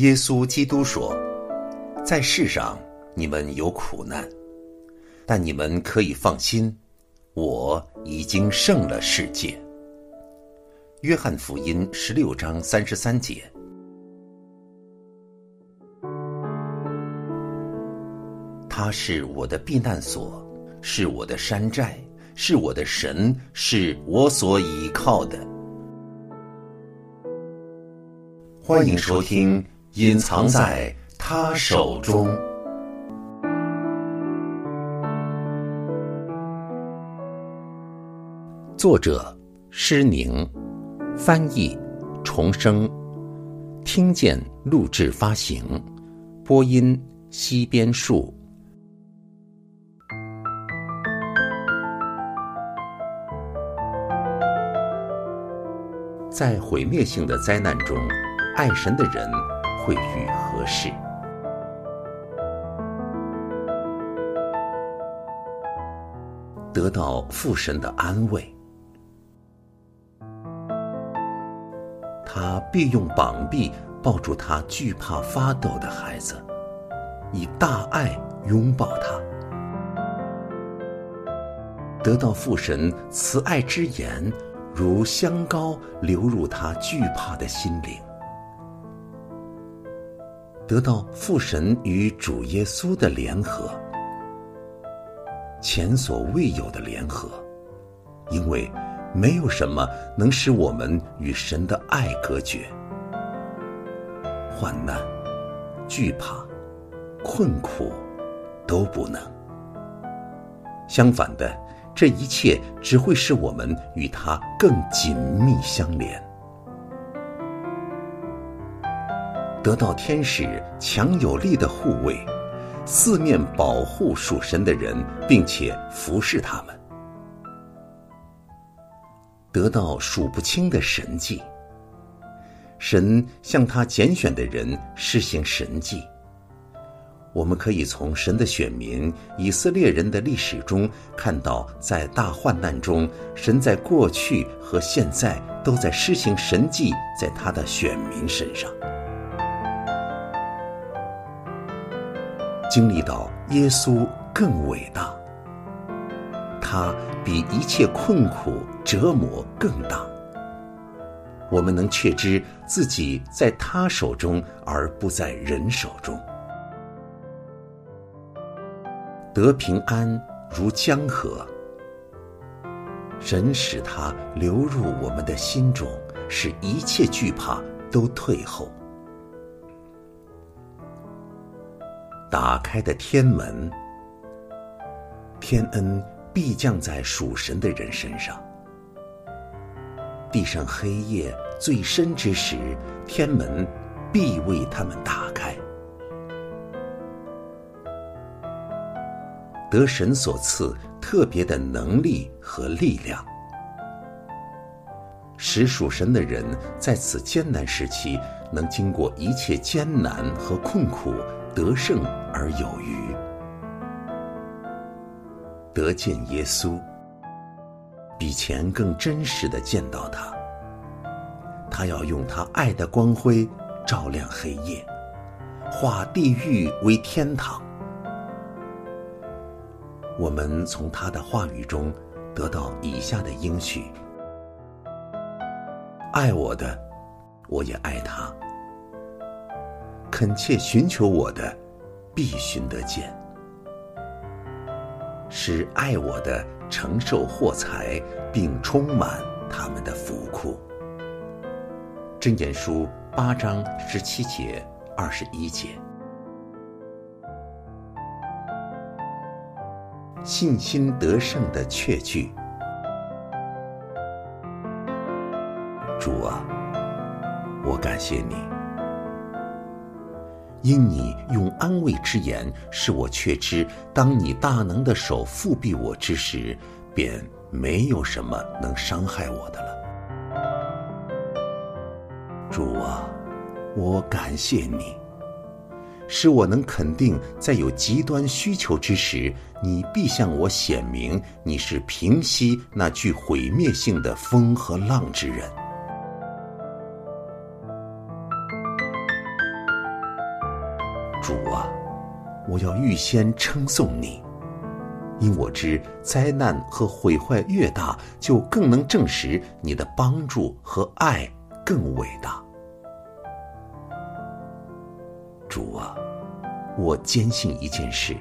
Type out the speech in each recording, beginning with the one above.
耶稣基督说：“在世上你们有苦难，但你们可以放心，我已经胜了世界。”约翰福音十六章三十三节。他是我的避难所，是我的山寨，是我的神，是我所倚靠的。欢迎收听《隐藏在他手中》，作者施宁，翻译重生，听见录制发行，播音西边树。在毁灭性的灾难中，爱神的人会遇何事？得到父神的安慰，他必用膀臂抱住他惧怕发抖的孩子，以大爱拥抱他。得到父神慈爱之言。如香膏流入他惧怕的心灵，得到父神与主耶稣的联合，前所未有的联合，因为没有什么能使我们与神的爱隔绝，患难、惧怕、困苦都不能。相反的。这一切只会使我们与他更紧密相连，得到天使强有力的护卫，四面保护属神的人，并且服侍他们，得到数不清的神迹。神向他拣选的人施行神迹。我们可以从神的选民以色列人的历史中看到，在大患难中，神在过去和现在都在施行神迹在他的选民身上。经历到耶稣更伟大，他比一切困苦折磨更大。我们能确知自己在他手中，而不在人手中。得平安如江河，神使它流入我们的心中，使一切惧怕都退后。打开的天门，天恩必降在属神的人身上。地上黑夜最深之时，天门必为他们打开。得神所赐特别的能力和力量，使属神的人在此艰难时期能经过一切艰难和困苦得胜而有余。得见耶稣，比前更真实的见到他。他要用他爱的光辉照亮黑夜，化地狱为天堂。我们从他的话语中得到以下的应许：爱我的，我也爱他；恳切寻求我的，必寻得见；使爱我的承受货财，并充满他们的福库。真言书八章十七节二十一节。信心得胜的确据，主啊，我感谢你，因你用安慰之言使我确知，当你大能的手复庇我之时，便没有什么能伤害我的了。主啊，我感谢你。使我能肯定，在有极端需求之时，你必向我显明你是平息那具毁灭性的风和浪之人。主啊，我要预先称颂你，因我知灾难和毁坏越大，就更能证实你的帮助和爱更伟大。主啊，我坚信一件事。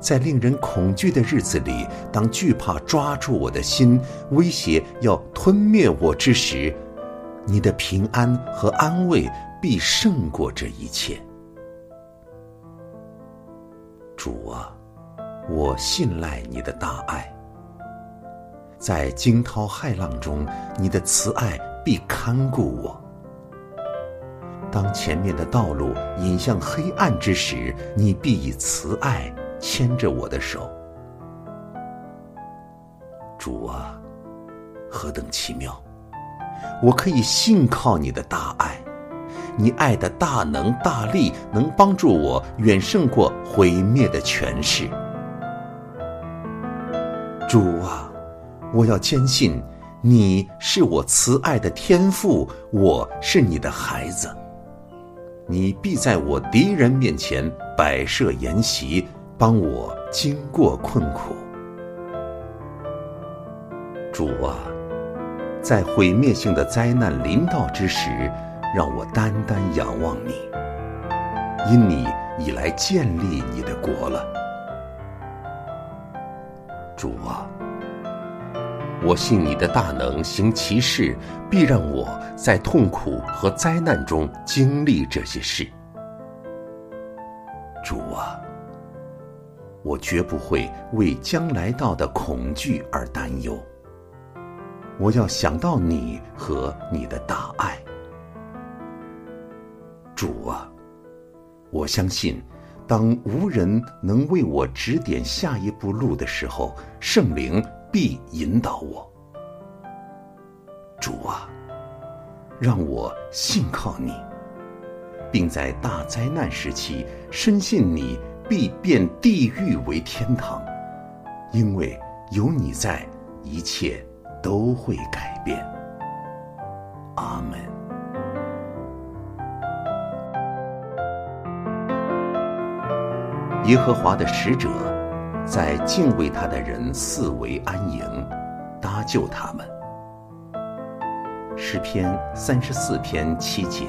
在令人恐惧的日子里，当惧怕抓住我的心，威胁要吞灭我之时，你的平安和安慰必胜过这一切。主啊，我信赖你的大爱，在惊涛骇浪中，你的慈爱必看顾我。当前面的道路引向黑暗之时，你必以慈爱。牵着我的手，主啊，何等奇妙！我可以信靠你的大爱，你爱的大能大力，能帮助我远胜过毁灭的权势。主啊，我要坚信你是我慈爱的天父，我是你的孩子，你必在我敌人面前摆设筵席。帮我经过困苦，主啊，在毁灭性的灾难临到之时，让我单单仰望你，因你已来建立你的国了。主啊，我信你的大能行其事，必让我在痛苦和灾难中经历这些事。主啊。我绝不会为将来到的恐惧而担忧。我要想到你和你的大爱，主啊！我相信，当无人能为我指点下一步路的时候，圣灵必引导我。主啊，让我信靠你，并在大灾难时期深信你。必变地狱为天堂，因为有你在，一切都会改变。耶和华的使者在敬畏他的人四围安营，搭救他们。诗篇三十四篇七节。